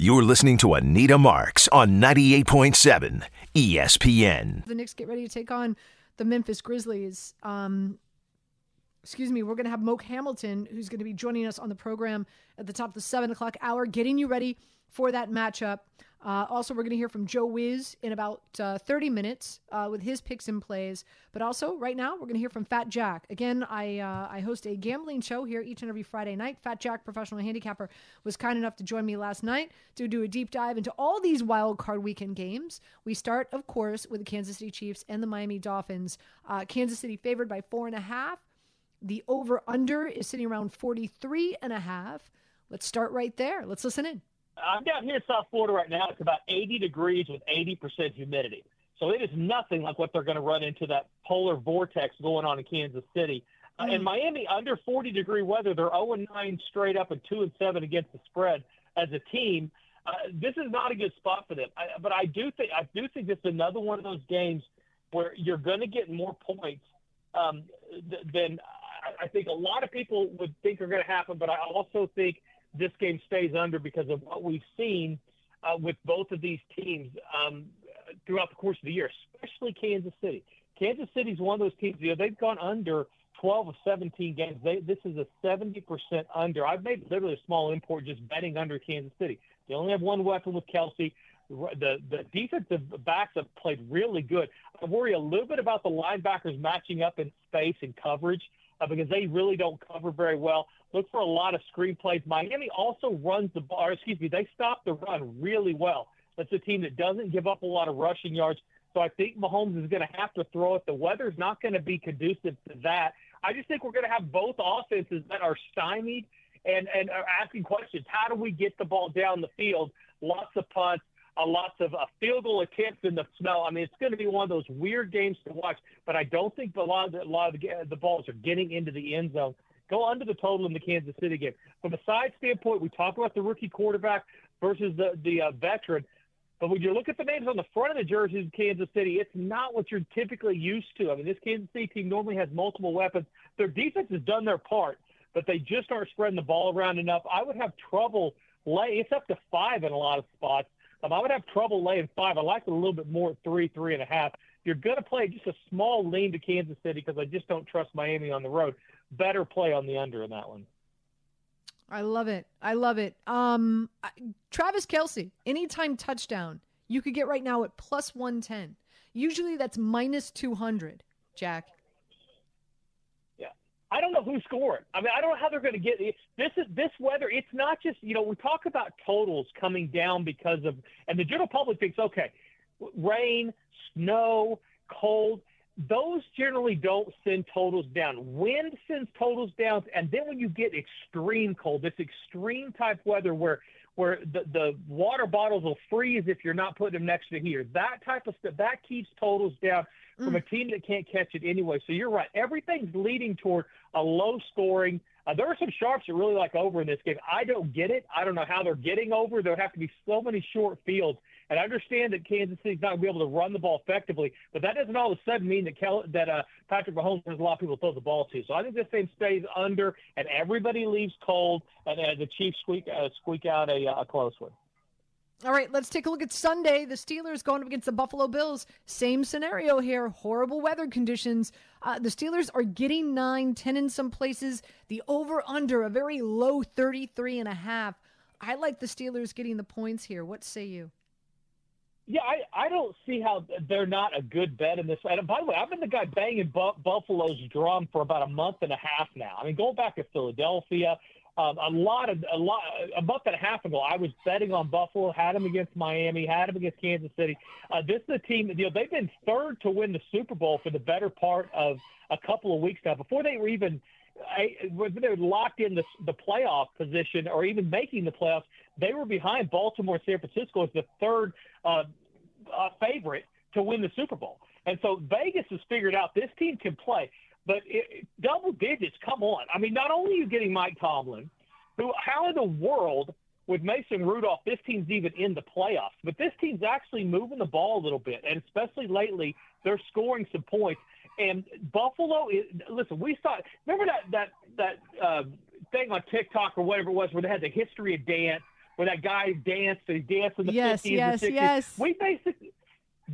You're listening to Anita Marks on 98.7 ESPN. The Knicks get ready to take on the Memphis Grizzlies. Um, excuse me, we're going to have Moke Hamilton, who's going to be joining us on the program at the top of the seven o'clock hour, getting you ready for that matchup. Uh, also, we're going to hear from Joe Wiz in about uh, 30 minutes uh, with his picks and plays. But also, right now, we're going to hear from Fat Jack. Again, I uh, I host a gambling show here each and every Friday night. Fat Jack, professional handicapper, was kind enough to join me last night to do a deep dive into all these wild card weekend games. We start, of course, with the Kansas City Chiefs and the Miami Dolphins. Uh, Kansas City favored by four and a half. The over under is sitting around 43 and a half. Let's start right there. Let's listen in. I'm down here in South Florida right now. It's about 80 degrees with 80% humidity. So it is nothing like what they're going to run into that polar vortex going on in Kansas City. Uh, in Miami, under 40 degree weather, they're 0 and 9 straight up and 2 and 7 against the spread as a team. Uh, this is not a good spot for them. I, but I do think I do think this is another one of those games where you're going to get more points um, th- than I, I think a lot of people would think are going to happen. But I also think this game stays under because of what we've seen uh, with both of these teams um, throughout the course of the year, especially Kansas City. Kansas City is one of those teams. You know, they've gone under 12 of 17 games. They, this is a 70% under. I've made literally a small import just betting under Kansas City. They only have one weapon with Kelce. The the defensive backs have played really good. I worry a little bit about the linebackers matching up in space and coverage uh, because they really don't cover very well. Look for a lot of screen plays. Miami also runs the ball, or excuse me, they stop the run really well. That's a team that doesn't give up a lot of rushing yards. So I think Mahomes is going to have to throw it. The weather's not going to be conducive to that. I just think we're going to have both offenses that are stymied and and are asking questions. How do we get the ball down the field? Lots of punts, uh, lots of uh, field goal attempts in the snow. I mean, it's going to be one of those weird games to watch. But I don't think a lot of the, a lot of the, the balls are getting into the end zone. Go under the total in the Kansas City game. From a side standpoint, we talk about the rookie quarterback versus the the uh, veteran. But when you look at the names on the front of the jerseys in Kansas City, it's not what you're typically used to. I mean, this Kansas City team normally has multiple weapons. Their defense has done their part, but they just aren't spreading the ball around enough. I would have trouble lay. It's up to five in a lot of spots. Um, I would have trouble laying five. I like it a little bit more at three, three and a half. You're going to play just a small lean to Kansas City because I just don't trust Miami on the road. Better play on the under in that one. I love it. I love it. Um, Travis Kelce, anytime touchdown, you could get right now at plus 110. Usually that's minus 200, Jack. Yeah. I don't know who's scoring. I mean, I don't know how they're going to get it. This is this weather. It's not just you know we talk about totals coming down because of and the general public thinks okay, rain, snow, cold those generally don't send totals down. Wind sends totals down, and then when you get extreme cold, this extreme type weather where where the, the water bottles will freeze if you're not putting them next to the heater. That type of stuff that keeps totals down from a team that can't catch it anyway. So you're right. Everything's leading toward a low scoring. Uh, there are some sharps that really like over in this game. I don't get it. I don't know how they're getting over. There would have to be so many short fields and I understand that Kansas City's not going to be able to run the ball effectively, but that doesn't all of a sudden mean that Kel- that uh, Patrick Mahomes has a lot of people to throw the ball to. So I think this thing stays under, and everybody leaves cold, and uh, the Chiefs squeak uh, squeak out a, a close one. All right, let's take a look at Sunday. The Steelers going up against the Buffalo Bills. Same scenario here. Horrible weather conditions. Uh, the Steelers are getting 9, 10 in some places. The over under a very low 33 and a half. I like the Steelers getting the points here. What say you? Yeah, I, I don't see how they're not a good bet in this. And by the way, I've been the guy banging Bu- Buffalo's drum for about a month and a half now. I mean, going back to Philadelphia, um, a lot of a lot a month and a half ago, I was betting on Buffalo, had them against Miami, had them against Kansas City. Uh, this is a team you know they've been third to win the Super Bowl for the better part of a couple of weeks now. Before they were even When they were locked in the, the playoff position or even making the playoffs, they were behind Baltimore and San Francisco as the third uh, uh, favorite to win the Super Bowl. And so Vegas has figured out this team can play, but it, double digits, come on. I mean, not only are you getting Mike Tomlin, who, how in the world with Mason Rudolph, this team's even in the playoffs, but this team's actually moving the ball a little bit, and especially lately, they're scoring some points. And Buffalo, is, listen, we saw. Remember that that that uh, thing on TikTok or whatever it was, where they had the history of dance where that guy danced, he danced in the yes, 50s yes, and 60s. Yes. We basically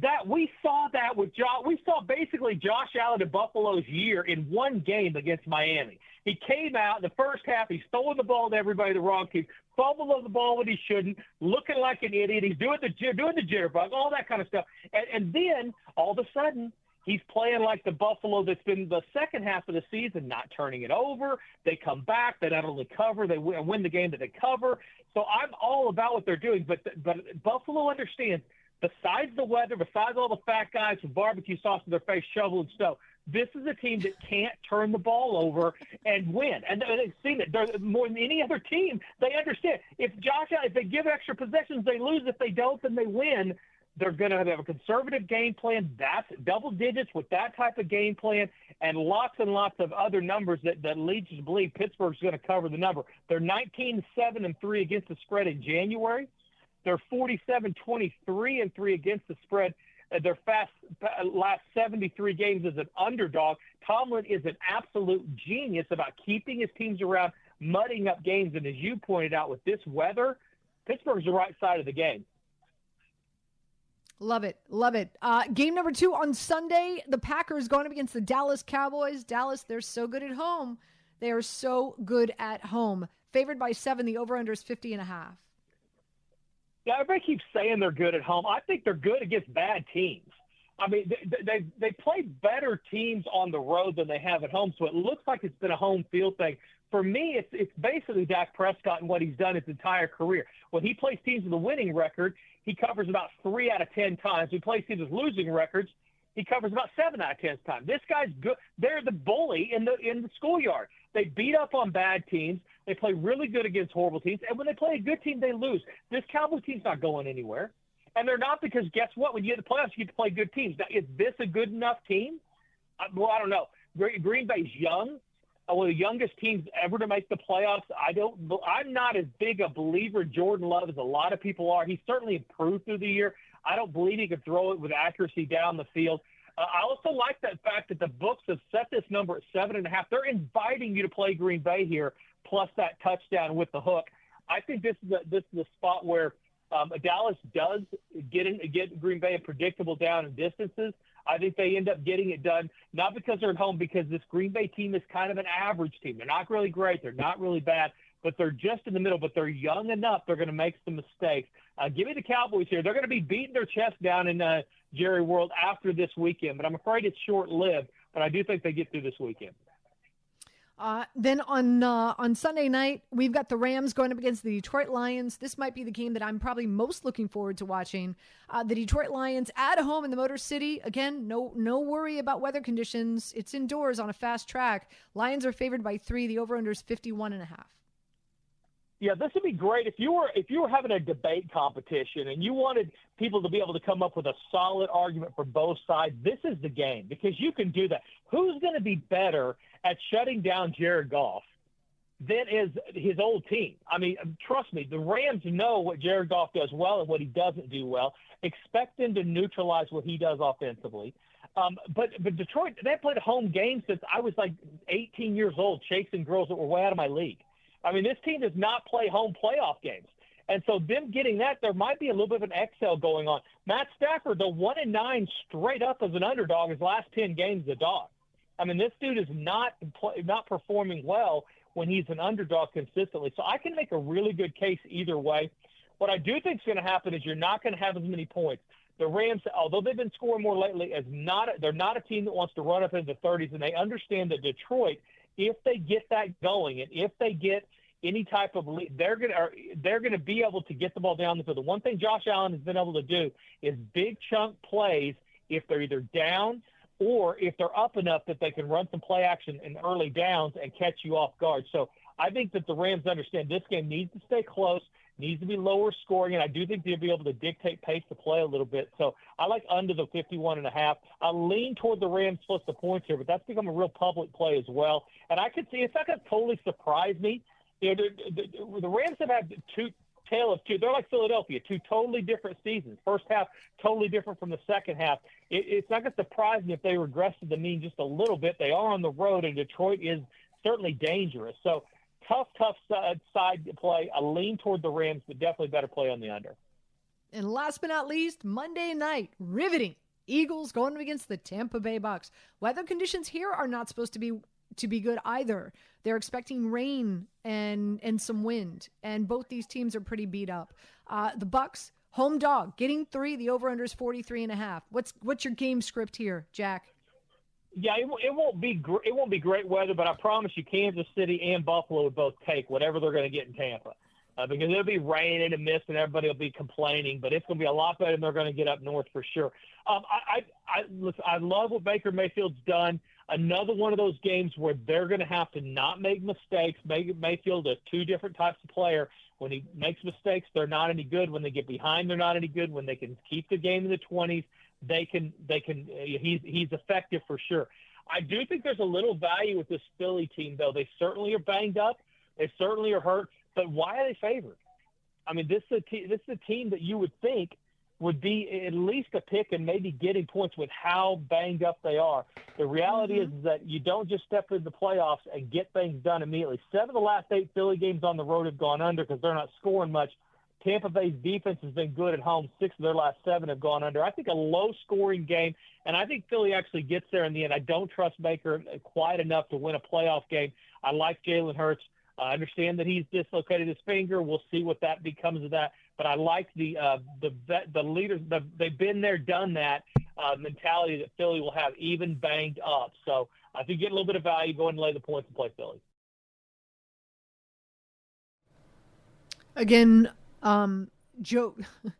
that we saw that with Josh. We saw basically Josh Allen in Buffalo's year in one game against Miami. He came out in the first half. He's throwing the ball to everybody, the wrong team, fumbling the ball when he shouldn't, looking like an idiot. He's doing the doing the jitterbug, all that kind of stuff. And, and then all of a sudden, he's playing like the Buffalo that's been the second half of the season, not turning it over. They come back. They not only cover, they win the game that they cover. So I'm all about what they're doing. But but Buffalo understands besides the weather, besides all the fat guys with barbecue sauce in their face, shoveling snow, this is a team that can't turn the ball over and win. And they've seen it. They're, more than any other team, they understand. If Josh, if they give extra possessions, they lose. If they don't, then they win. They're going to have a conservative game plan. That's double digits with that type of game plan, and lots and lots of other numbers that, that leads you to believe Pittsburgh's going to cover the number. They're 19 7 and 3 against the spread in January. They're 47 23 and 3 against the spread. Uh, their fast last 73 games as an underdog. Tomlin is an absolute genius about keeping his teams around, mudding up games. And as you pointed out, with this weather, Pittsburgh's the right side of the game. Love it. Love it. Uh, game number two on Sunday. The Packers going up against the Dallas Cowboys. Dallas, they're so good at home. They are so good at home. Favored by seven. The over under is 50 and a half. Yeah, everybody keeps saying they're good at home. I think they're good against bad teams. I mean, they, they they play better teams on the road than they have at home, so it looks like it's been a home field thing. For me, it's it's basically Dak Prescott and what he's done his entire career. When he plays teams with a winning record, he covers about three out of ten times. When he plays teams with losing records, he covers about seven out of ten times. This guy's good. They're the bully in the in the schoolyard. They beat up on bad teams. They play really good against horrible teams, and when they play a good team, they lose. This Cowboys team's not going anywhere, and they're not because guess what? When you get the playoffs, you get to play good teams. Now, is this a good enough team? Well, I don't know. Green Bay's young, uh, one of the youngest teams ever to make the playoffs. I don't. I'm not as big a believer in Jordan Love as a lot of people are. He certainly improved through the year. I don't believe he could throw it with accuracy down the field. Uh, I also like that fact that the books have set this number at seven and a half. They're inviting you to play Green Bay here, plus that touchdown with the hook. I think this is a, this is a spot where um, Dallas does get in, get Green Bay a predictable down and distances. I think they end up getting it done not because they're at home, because this Green Bay team is kind of an average team. They're not really great. They're not really bad, but they're just in the middle. But they're young enough. They're going to make some mistakes. Uh, give me the Cowboys here. They're going to be beating their chest down in uh, Jerry World after this weekend, but I'm afraid it's short lived. But I do think they get through this weekend. Uh, then on uh, on Sunday night, we've got the Rams going up against the Detroit Lions. This might be the game that I'm probably most looking forward to watching. Uh, the Detroit Lions at home in the Motor City. Again, no no worry about weather conditions. It's indoors on a fast track. Lions are favored by three. The over under is 51 and a half. Yeah, this would be great if you were if you were having a debate competition and you wanted people to be able to come up with a solid argument for both sides. This is the game because you can do that. Who's going to be better at shutting down Jared Goff than is his old team? I mean, trust me, the Rams know what Jared Goff does well and what he doesn't do well. Expect him to neutralize what he does offensively. Um, but but Detroit, they played a home game since I was like 18 years old, chasing girls that were way out of my league. I mean, this team does not play home playoff games. And so them getting that, there might be a little bit of an excel going on. Matt Stafford, the one and nine straight up as an underdog, his last ten games a dog. I mean, this dude is not not performing well when he's an underdog consistently. So I can make a really good case either way. What I do think is going to happen is you're not going to have as many points. The Rams, although they've been scoring more lately, is not they're not a team that wants to run up into the 30s, and they understand that Detroit if they get that going and if they get any type of lead, they're going to they're going to be able to get the ball down the field. The one thing Josh Allen has been able to do is big chunk plays if they're either down or if they're up enough that they can run some play action in early downs and catch you off guard. So I think that the Rams understand this game needs to stay close needs to be lower scoring, and I do think they'll be able to dictate pace to play a little bit. So I like under the 51 and a half. I lean toward the Rams plus the points here, but that's become a real public play as well. And I could see it's not going to totally surprise me. You know, the, the, the Rams have had two tale of two. They're like Philadelphia, two totally different seasons. First half totally different from the second half. It, it's not going to surprise me if they regress to the mean just a little bit. They are on the road, and Detroit is certainly dangerous. So tough, tough side to play. I lean toward the Rams, but definitely better play on the under. And last but not least, Monday night, riveting. Eagles going against the Tampa Bay Bucks. Weather conditions here are not supposed to be to be good either. They're expecting rain and and some wind, and both these teams are pretty beat up. Uh, the Bucks home dog getting three. The over under is 43 and a half. What's what's your game script here, Jack? Yeah, it, it won't be gr- it won't be great weather, but I promise you, Kansas City and Buffalo would both take whatever they're going to get in Tampa. Uh, because it'll be raining and mist and everybody will be complaining, but it's going to be a lot better than they're going to get up north for sure. Um, I, I, I, listen, I love what Baker Mayfield's done. Another one of those games where they're going to have to not make mistakes. May, Mayfield is two different types of player. When he makes mistakes, they're not any good. When they get behind, they're not any good. When they can keep the game in the 20s, they can they can uh, he's he's effective for sure. I do think there's a little value with this Philly team though. They certainly are banged up. They certainly are hurt. But why are they favored? I mean, this is a te- this is a team that you would think would be at least a pick and maybe getting points with how banged up they are. The reality mm-hmm. is that you don't just step into the playoffs and get things done immediately. Seven of the last eight Philly games on the road have gone under because they're not scoring much. Tampa Bay's defense has been good at home. Six of their last seven have gone under. I think a low scoring game, and I think Philly actually gets there in the end. I don't trust Baker quite enough to win a playoff game. I like Jalen Hurts. I understand that he's dislocated his finger. We'll see what that becomes of that. But I like the uh, the the leaders. The, they've been there, done that uh, mentality that Philly will have, even banged up. So I think get a little bit of value, go and lay the points and play Philly. Again, um, Joe.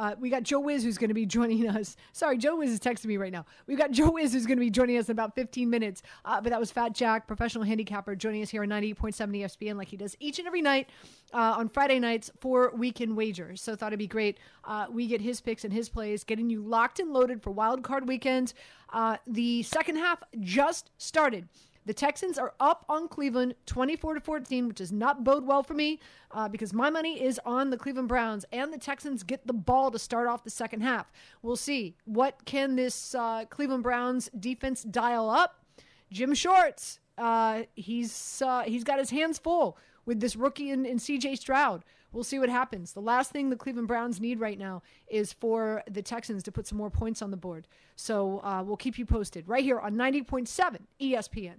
Uh, we got Joe Wiz who's going to be joining us. Sorry, Joe Wiz is texting me right now. We've got Joe Wiz who's going to be joining us in about 15 minutes. Uh, but that was Fat Jack, professional handicapper, joining us here on 98.7 ESPN like he does each and every night uh, on Friday nights for weekend wagers. So thought it'd be great. Uh, we get his picks and his plays, getting you locked and loaded for wild card weekend. Uh, the second half just started. The Texans are up on Cleveland 24 to 14, which does not bode well for me uh, because my money is on the Cleveland Browns and the Texans get the ball to start off the second half. We'll see. What can this uh, Cleveland Browns defense dial up? Jim Schwartz, uh, he's uh, he's got his hands full with this rookie in, in CJ Stroud. We'll see what happens. The last thing the Cleveland Browns need right now is for the Texans to put some more points on the board. So uh, we'll keep you posted right here on 90.7 ESPN.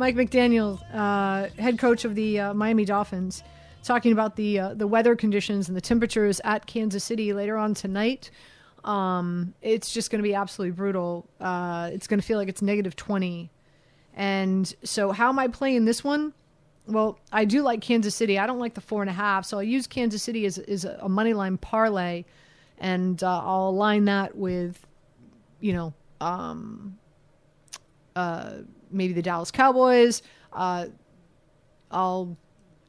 Mike McDaniel, uh, head coach of the uh, Miami Dolphins talking about the uh, the weather conditions and the temperatures at Kansas City later on tonight. Um, it's just going to be absolutely brutal. Uh, it's going to feel like it's negative twenty, and so how am I playing this one? Well, I do like Kansas City. I don't like the four and a half, so I'll use Kansas City as, as a money line parlay, and uh, I'll align that with, you know, um, uh, maybe the Dallas Cowboys. Uh, I'll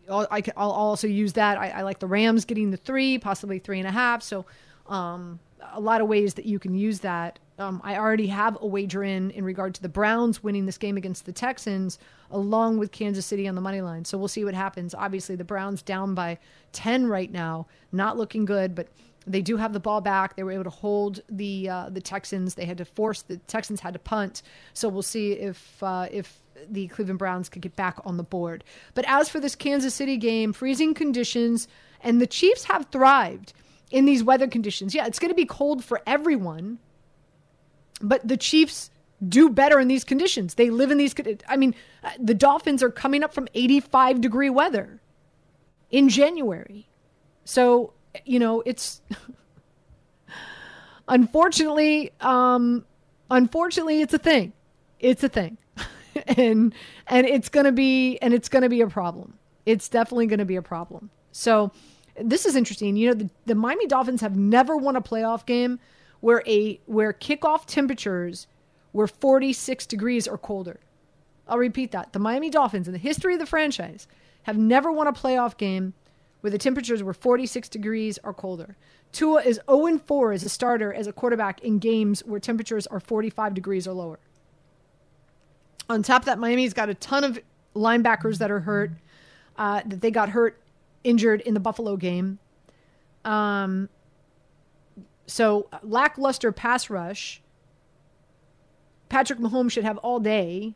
I'll, I, will also use that. I, I, like the Rams getting the three, possibly three and a half. So, um, a lot of ways that you can use that. Um, I already have a wager in in regard to the Browns winning this game against the Texans, along with Kansas City on the money line. So we'll see what happens. Obviously, the Browns down by ten right now, not looking good, but they do have the ball back. They were able to hold the uh, the Texans. They had to force the Texans had to punt. So we'll see if uh, if the Cleveland Browns could get back on the board. But as for this Kansas City game, freezing conditions, and the Chiefs have thrived in these weather conditions. Yeah, it's going to be cold for everyone, but the Chiefs do better in these conditions. They live in these. I mean, the Dolphins are coming up from 85 degree weather in January. So, you know, it's unfortunately, um, unfortunately, it's a thing. It's a thing. and and it's to be and it's to be a problem. It's definitely to be a problem. So this is interesting. You know, the, the Miami Dolphins have never won a playoff game where a where kickoff temperatures were 46 degrees or colder. I'll repeat that. The Miami Dolphins in the history of the franchise have never won a playoff game where the temperatures were 46 degrees or colder. Tua is 0 4 as a starter as a quarterback in games where temperatures are 45 degrees or lower. On top of that, Miami's got a ton of linebackers that are hurt, uh, that they got hurt, injured in the Buffalo game. Um, so lackluster pass rush. Patrick Mahomes should have all day.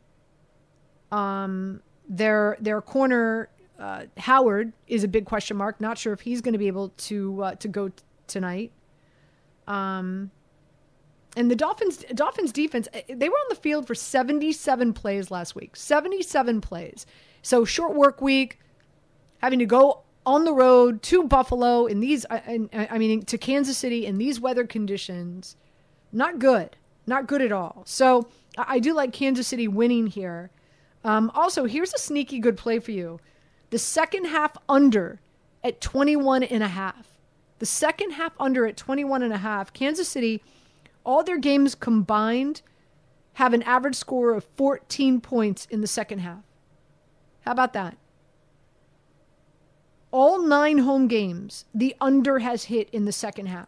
Um, their their corner uh, Howard is a big question mark. Not sure if he's going to be able to uh, to go t- tonight. Um, and the Dolphins Dolphins defense eh, they were on the field for 77 plays last week. 77 plays. So short work week, having to go on the road to Buffalo in these I, I mean to Kansas City in these weather conditions. Not good. Not good at all. So I do like Kansas City winning here. Um, also, here's a sneaky good play for you. The second half under at 21 and a half. The second half under at 21 and a half. Kansas City all their games combined have an average score of 14 points in the second half. How about that? All nine home games, the under has hit in the second half.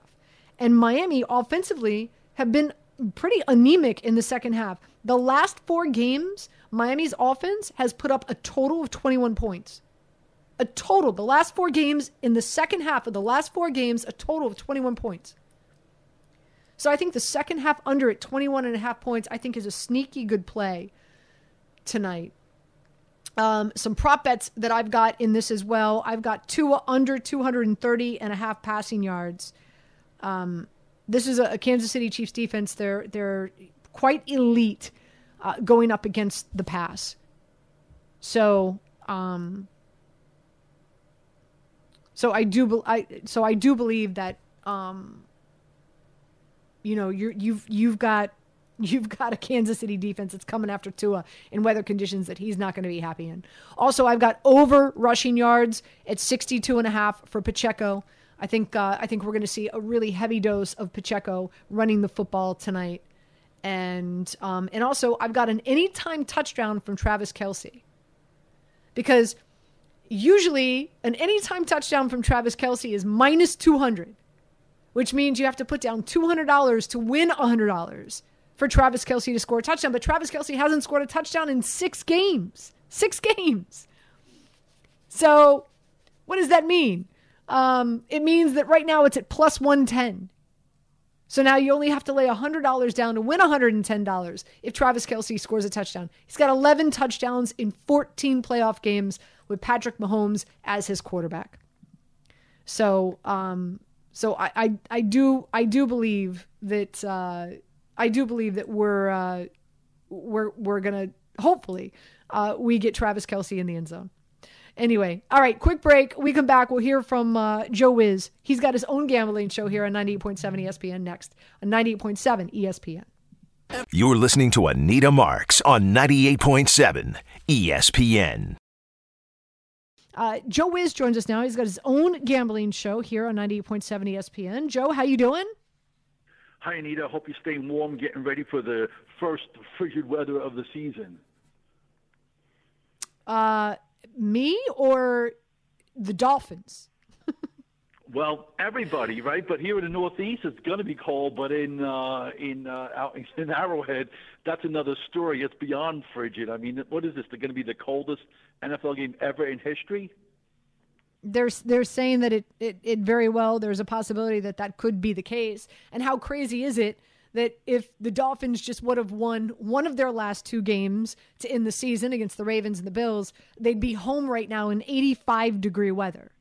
And Miami offensively have been pretty anemic in the second half. The last four games, Miami's offense has put up a total of 21 points. A total, the last four games in the second half of the last four games, a total of 21 points. So I think the second half under at 21 and a half points, I think is a sneaky good play tonight. Um, some prop bets that I've got in this as well. I've got two under 230 and a half passing yards. Um, this is a, a, Kansas City Chiefs defense. They're they're quite elite uh, going up against the pass. So um, so I do I so I do believe that um, you know, you're, you've you've got you've got a Kansas City defense that's coming after Tua in weather conditions that he's not going to be happy in. Also, I've got over rushing yards at 62 and a half for Pacheco. I think uh, I think we're going to see a really heavy dose of Pacheco running the football tonight, and um, and also I've got an anytime touchdown from Travis Kelce because usually an anytime touchdown from Travis Kelce is minus 200 which means you have to put down $200 to win $100 for Travis Kelce to score a touchdown. But Travis Kelce hasn't scored a touchdown in six games. Six games. So, what does that mean? Um, it means that right now it's at plus 110. So now you only have to lay $100 down to win $110 if Travis Kelce scores a touchdown. He's got 11 touchdowns in 14 playoff games with Patrick Mahomes as his quarterback. So, um, so I, I, I do I do believe that uh, I do believe that we're uh, we're we're gonna hopefully uh, we get Travis Kelce in the end zone. Anyway, all right, quick break. We come back. We'll hear from uh, Joe Wiz. He's got his own gambling show here on 98.7 ESPN next on 98.7 ESPN. You're listening to Anita Marks on 98.7 ESPN. Uh, Joe Wiz joins us now. He's got his own gambling show here on 98.7 ESPN. Joe, how you doing? Hi, Anita. Hope you're staying warm, getting ready for the first frigid weather of the season. Uh, me or the Dolphins? Well, everybody, right? But here in the Northeast, it's going to be cold. But in uh, in uh, out in Arrowhead, that's another story. It's beyond frigid. I mean, what is this? They're going to be the coldest NFL game ever in history. They're they're saying that it, it it very well. There's a possibility that that could be the case. And how crazy is it that if the Dolphins just would have won one of their last two games to end the season against the Ravens and the Bills, they'd be home right now in 85 degree weather.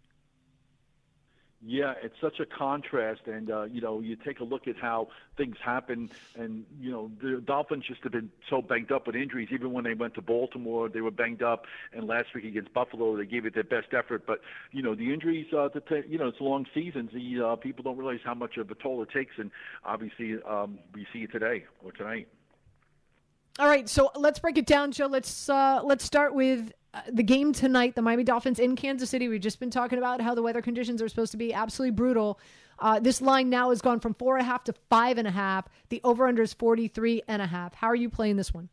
Yeah, it's such a contrast, and uh, you know, you take a look at how things happen, and you know, the Dolphins just have been so banged up with injuries. Even when they went to Baltimore, they were banged up, and last week against Buffalo, they gave it their best effort. But you know, the injuries, uh, to t- you know, it's long seasons. The uh, people don't realize how much of a toll it takes, and obviously, um, we see it today or tonight. All right, so let's break it down, Joe. Let's uh, let's start with the game tonight, the Miami Dolphins in Kansas City. We've just been talking about how the weather conditions are supposed to be absolutely brutal. Uh, this line now has gone from four and a half to five and a half. The over under is 43 and a half. How are you playing this one?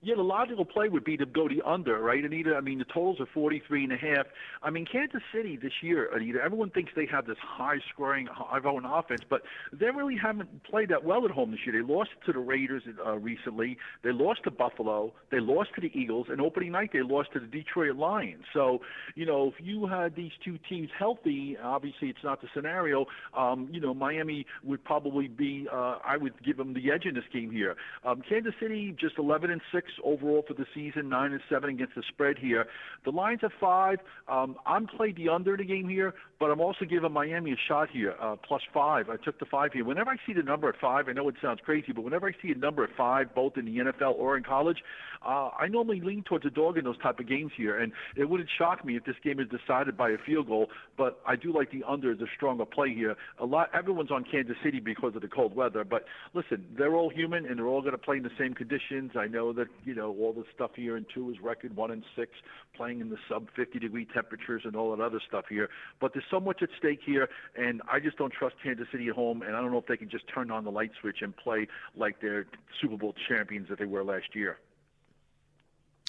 Yeah, the logical play would be to go the under, right, Anita? I mean, the totals are 43 and a half. I mean, Kansas City this year, Anita, everyone thinks they have this high-scoring, high-volume offense, but they really haven't played that well at home this year. They lost to the Raiders uh, recently. They lost to Buffalo. They lost to the Eagles. And opening night, they lost to the Detroit Lions. So, you know, if you had these two teams healthy, obviously it's not the scenario. Um, you know, Miami would probably be. Uh, I would give them the edge in this game here. Um, Kansas City just 11 and six overall for the season, nine and seven against the spread here. The line's at five. Um, I'm played the under in the game here, but I'm also giving Miami a shot here, uh, plus five. I took the five here. Whenever I see the number at five, I know it sounds crazy, but whenever I see a number at five, both in the NFL or in college, uh, I normally lean towards a dog in those type of games here. And it wouldn't shock me if this game is decided by a field goal, but I do like the under as a stronger play here. A lot, everyone's on Kansas City because of the cold weather, but listen, they're all human and they're all going to play in the same conditions. I know that you know all the stuff here in Tua is record one and six, playing in the sub 50 degree temperatures and all that other stuff here. But there's so much at stake here, and I just don't trust Kansas City at home, and I don't know if they can just turn on the light switch and play like they're Super Bowl champions that they were last year.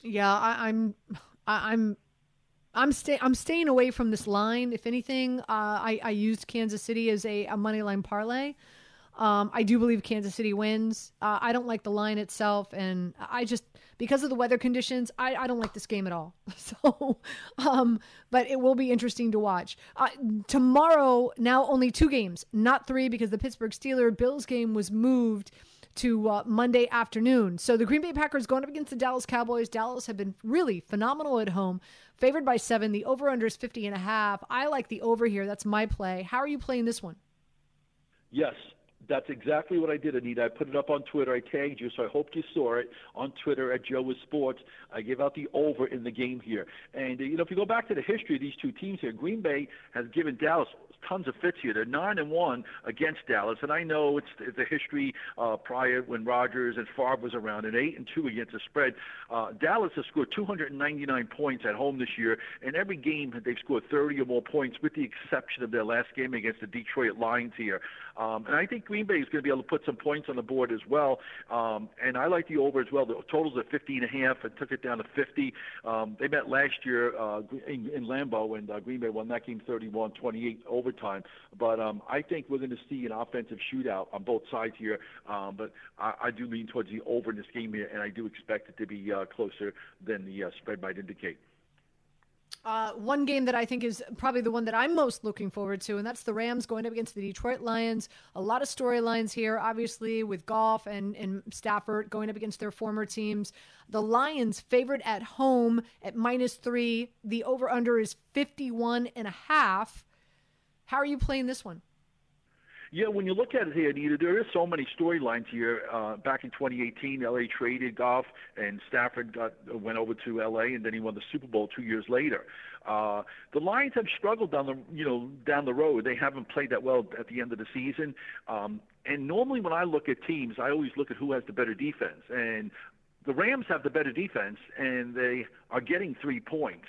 Yeah, I, I'm, I, I'm I'm stay I'm staying away from this line. If anything, uh, I I used Kansas City as a, a money line parlay. Um, I do believe Kansas City wins. Uh, I don't like the line itself, and I just because of the weather conditions, I, I don't like this game at all. So, um, but it will be interesting to watch. Uh, tomorrow, now only two games, not three, because the Pittsburgh Steelers Bills game was moved to uh, Monday afternoon. So the Green Bay Packers going up against the Dallas Cowboys. Dallas have been really phenomenal at home, favored by seven. The over under is 50 and a half. I like the over here. That's my play. How are you playing this one? Yes, that's exactly what I did, Anita. I put it up on Twitter. I tagged you, so I hope you saw it on Twitter at Joe Wiz Sports. I gave out the over in the game here. And, uh, you know, if you go back to the history of these two teams here, Green Bay has given Dallas tons of fits here. They're nine and one against Dallas, and I know it's, a history uh, prior when Rodgers and Favre was around, and eight and two against the spread. Uh, Dallas has scored 299 points at home this year, and every game they've scored 30 or more points, with the exception of their last game against the Detroit Lions here. Um, and I think Green Bay is going to be able to put some points on the board as well. Um, and I like the over as well. The totals at 15 and a half. and took it down to 50. Um, they met last year uh, in, in Lambeau, and uh, Green Bay won that game 31-28 overtime. But um, I think we're going to see an offensive shootout on both sides here. Um, but I, I do lean towards the over in this game here, and I do expect it to be uh, closer than the uh, spread might indicate. Uh, one game that I think is probably the one that I'm most looking forward to, and that's the Rams going up against the Detroit Lions. A lot of storylines here, obviously, with Goff and, and Stafford going up against their former teams. The Lions favored at home at minus three. The over under is 51 and a half. How are you playing this one? Yeah, when you look at it here, Anita, there is so many storylines here. Uh, back in 2018, LA traded Goff, and Stafford got went over to LA, and then he won the Super Bowl two years later. Uh, the Lions have struggled down the you know down the road. They haven't played that well at the end of the season. Um, and normally, when I look at teams, I always look at who has the better defense. And the Rams have the better defense, and they are getting three points.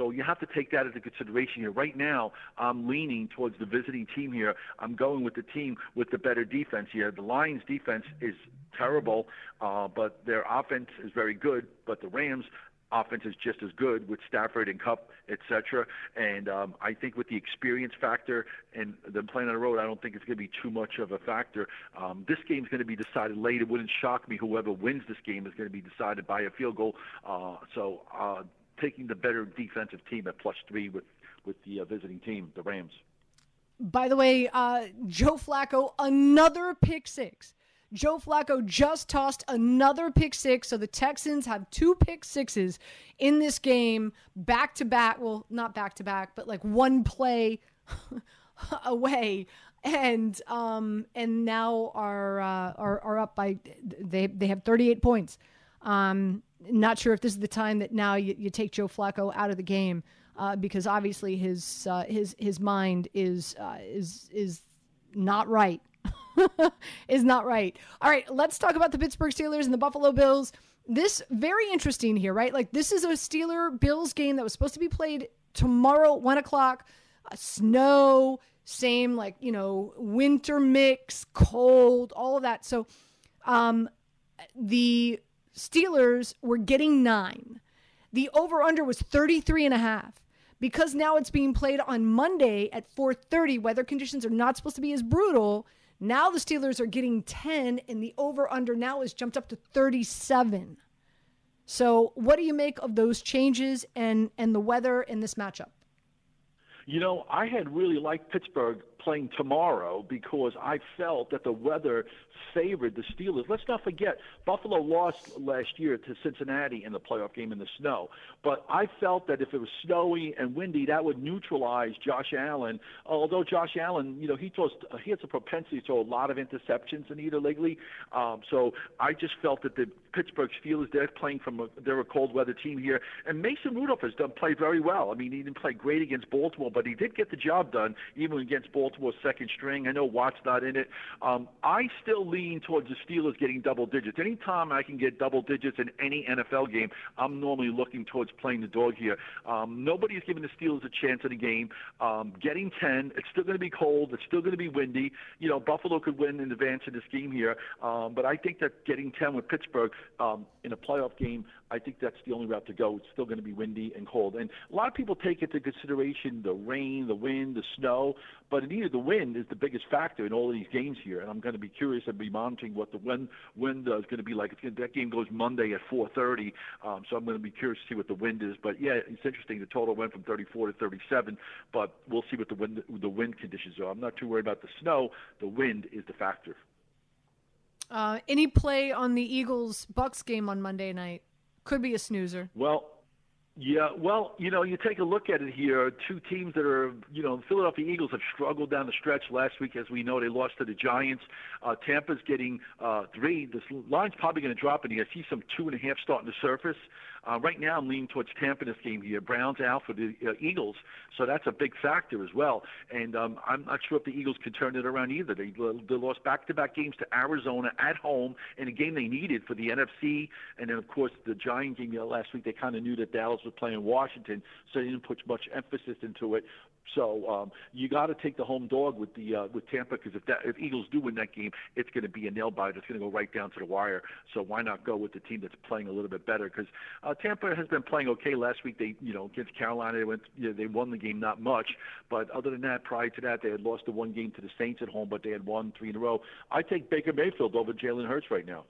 So you have to take that into consideration here. Right now, I'm leaning towards the visiting team here. I'm going with the team with the better defense here. The Lions' defense is terrible, uh, but their offense is very good. But the Rams offense is just as good with Stafford and Kupp, etc. And um, I think with the experience factor and them playing on the road, I don't think it's going to be too much of a factor. Um, this game's going to be decided late. It wouldn't shock me whoever wins this game is going to be decided by a field goal. Uh, so uh, taking the better defensive team at plus three with with the uh, visiting team, the Rams. By the way, uh, Joe Flacco, another pick six. Joe Flacco just tossed another pick six. So the Texans have two pick sixes in this game, back to back. Well, not back to back, but like one play away. And um and now are uh, are are up by they they have 38 points. Um, not sure if this is the time that now you, you take Joe Flacco out of the game uh, because obviously his uh, his his mind is uh, is is not right is not right. All right, let's talk about the Pittsburgh Steelers and the Buffalo Bills. This very interesting here, right? Like this is a Steeler Bills game that was supposed to be played tomorrow, one o'clock. Uh, snow, same like you know winter mix, cold, all of that. So, um, the Steelers were getting nine. The over under was 33 and a half. Because now it's being played on Monday at 4:30, weather conditions are not supposed to be as brutal now the Steelers are getting 10, and the over under now is jumped up to 37. So, what do you make of those changes and, and the weather in this matchup? You know, I had really liked Pittsburgh playing tomorrow because I felt that the weather favored the Steelers. Let's not forget, Buffalo lost last year to Cincinnati in the playoff game in the snow. But I felt that if it was snowy and windy, that would neutralize Josh Allen. Although Josh Allen, you know, he throws, he has a propensity to throw a lot of interceptions in either lately. Um, so I just felt that the Pittsburgh Steelers, they're playing from a, they're a cold weather team here, and Mason Rudolph has done played very well. I mean, he didn't play great against Baltimore, but he did get the job done even against Baltimore second string. I know Watt's not in it. Um, I still lean towards the Steelers getting double digits. Anytime I can get double digits in any NFL game, I'm normally looking towards playing the dog here. Um, nobody's giving the Steelers a chance in the game. Um, getting 10, it's still going to be cold. It's still going to be windy. You know, Buffalo could win in advance in this game here, um, but I think that getting 10 with Pittsburgh um, in a playoff game, I think that's the only route to go. It's still going to be windy and cold. And a lot of people take into consideration the rain, the wind, the snow, but indeed the wind is the biggest factor in all of these games here. And I'm going to be curious and be monitoring what the wind, wind uh, is going to be like. It's going to, that game goes Monday at 4:30, um, so I'm going to be curious to see what the wind is. But yeah, it's interesting. The total went from 34 to 37, but we'll see what the wind the wind conditions are. I'm not too worried about the snow. The wind is the factor. Uh, any play on the Eagles Bucks game on Monday night? Could be a snoozer. Well, yeah, well, you know, you take a look at it here. Two teams that are, you know, Philadelphia Eagles have struggled down the stretch last week, as we know. They lost to the Giants. Uh, Tampa's getting uh, three. This line's probably going to drop, and you see some two and a half starting to surface. Uh, right now, I'm leaning towards Tampa in this game here. Browns out for the uh, Eagles, so that's a big factor as well. And um, I'm not sure if the Eagles can turn it around either. They, they lost back-to-back games to Arizona at home in a game they needed for the NFC, and then of course the Giant game last week. They kind of knew that Dallas was playing Washington, so they didn't put much emphasis into it. So um, you got to take the home dog with the uh, with Tampa because if that if Eagles do win that game, it's going to be a nail biter. It's going to go right down to the wire. So why not go with the team that's playing a little bit better? Because uh, Tampa has been playing okay. Last week they you know against Carolina they went you know, they won the game not much, but other than that, prior to that they had lost the one game to the Saints at home, but they had won three in a row. I take Baker Mayfield over Jalen Hurts right now.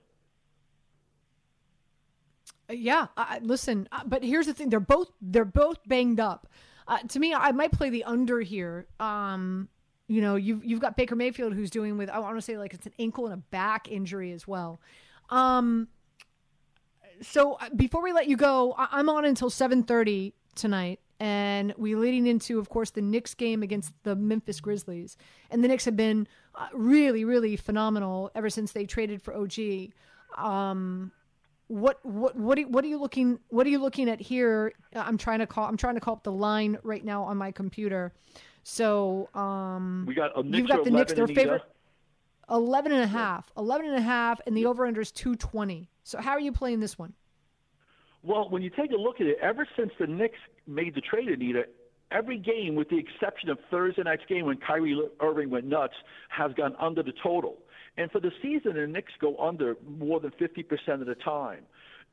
Yeah, uh, listen, uh, but here's the thing: they're both they're both banged up. Uh, to me, I might play the under here. Um, you know, you've you've got Baker Mayfield who's doing with I want to say like it's an ankle and a back injury as well. Um, so uh, before we let you go, I- I'm on until 7:30 tonight, and we leading into, of course, the Knicks game against the Memphis Grizzlies, and the Knicks have been uh, really, really phenomenal ever since they traded for OG. Um, what what what are, what are you looking what are you looking at here? I'm trying to call i'm trying to call up the line right now on my computer. So um we got a you've got the Knicks their favorite 11 and a half 11 and a half and the over under is 220 so how are you playing this one? Well, when you take a look at it, ever since the Knicks made the trade, Anita, every game, with the exception of Thursday night's game when Kyrie Irving went nuts, has gone under the total. And for the season, the Knicks go under more than 50% of the time.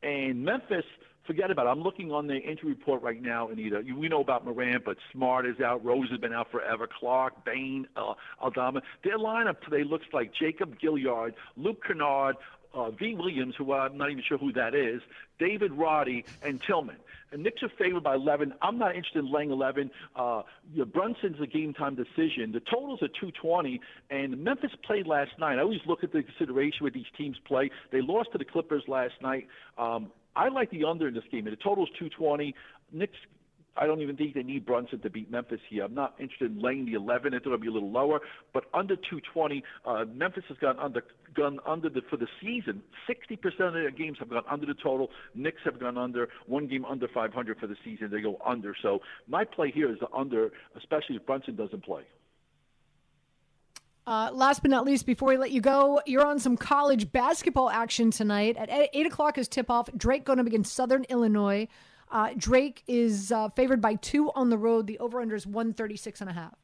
And Memphis, forget about it. I'm looking on the injury report right now, Anita. We know about Morant, but Smart is out. Rose has been out forever. Clarke, Bane, uh, Aldama. Their lineup today looks like Jacob Gilyard, Luke Kennard, uh, V. Williams, who I'm not even sure who that is, David Roddy, and Tillman. And Knicks are favored by 11. I'm not interested in laying 11. Uh, Brunson's a game time decision. The totals are 220, and Memphis played last night. I always look at the consideration where these teams play. They lost to the Clippers last night. Um, I like the under in this game. The total's 220. Knicks I don't even think they need Brunson to beat Memphis here. I'm not interested in laying the 11. It's going to be a little lower, but under 220. Uh, Memphis has gone under gone under the for the season. 60% of their games have gone under the total. Knicks have gone under one game under 500 for the season. They go under. So my play here is the under, especially if Brunson doesn't play. Uh, last but not least, before we let you go, you're on some college basketball action tonight. At 8 o'clock is tip off. Drake going to begin Southern Illinois. Uh, Drake is uh, favored by two on the road. The over under is 136 and a half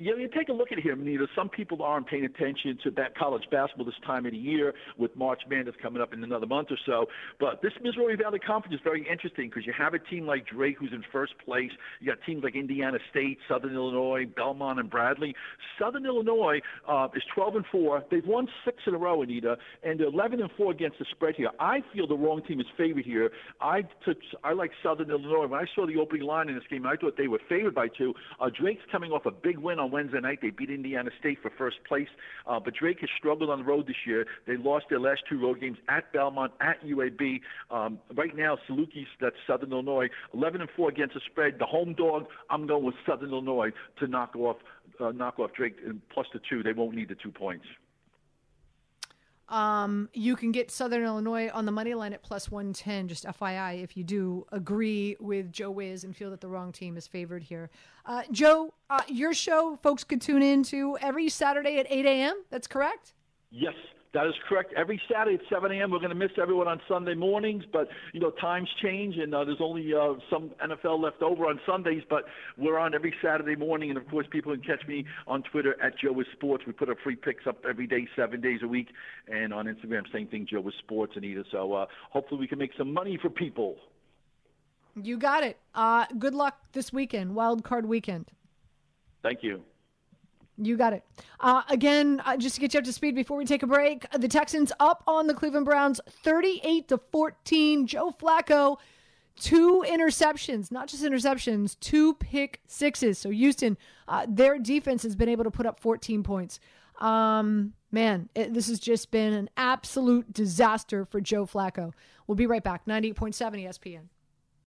you know, you take a look at here, Anita. Some people aren't paying attention to that college basketball this time of the year with March Madness coming up in another month or so. But this Missouri Valley Conference is very interesting because you have a team like Drake who's in first place. You got teams like Indiana State, Southern Illinois, Belmont, and Bradley. Southern Illinois uh, is 12 and four. They've won six in a row, Anita, and they're 11 and four against the spread here. I feel the wrong team is favored here. I took I like Southern Illinois. When I saw the opening line in this game, I thought they were favored by two. Uh, Drake's coming off a big win on Wednesday night. They beat Indiana State for first place. Uh, but Drake has struggled on the road this year. They lost their last two road games at Belmont, at UAB. Um, right now, Salukis, that's Southern Illinois, 11 and 4 against the spread. The home dog, I'm going with Southern Illinois to knock off uh, knock off Drake and plus the two. They won't need the two points. Um, you can get Southern Illinois on the money line at plus 110, just FYI, if you do agree with Joe Wiz and feel that the wrong team is favored here. Uh, Joe, uh, your show, folks could tune in to every Saturday at 8 a.m. That's correct? Yes, that is correct. Every Saturday at 7 a.m. We're going to miss everyone on Sunday mornings, but you know times change, and uh, there's only uh, some NFL left over on Sundays. But we're on every Saturday morning, and of course, people can catch me on Twitter at Joe Wiz Sports. We put up free picks up every day, seven days a week, and on Instagram, same thing, Joe Wiz Sports, Anita. So uh, hopefully, we can make some money for people. You got it. Uh, good luck this weekend, wild card weekend. Thank you. You got it. Uh, again, uh, just to get you up to speed before we take a break, the Texans up on the Cleveland Browns 38 to 14. Joe Flacco, two interceptions, not just interceptions, two pick sixes. So Houston, uh, their defense has been able to put up 14 points. Um, man, it, this has just been an absolute disaster for Joe Flacco. We'll be right back. 98.7 ESPN.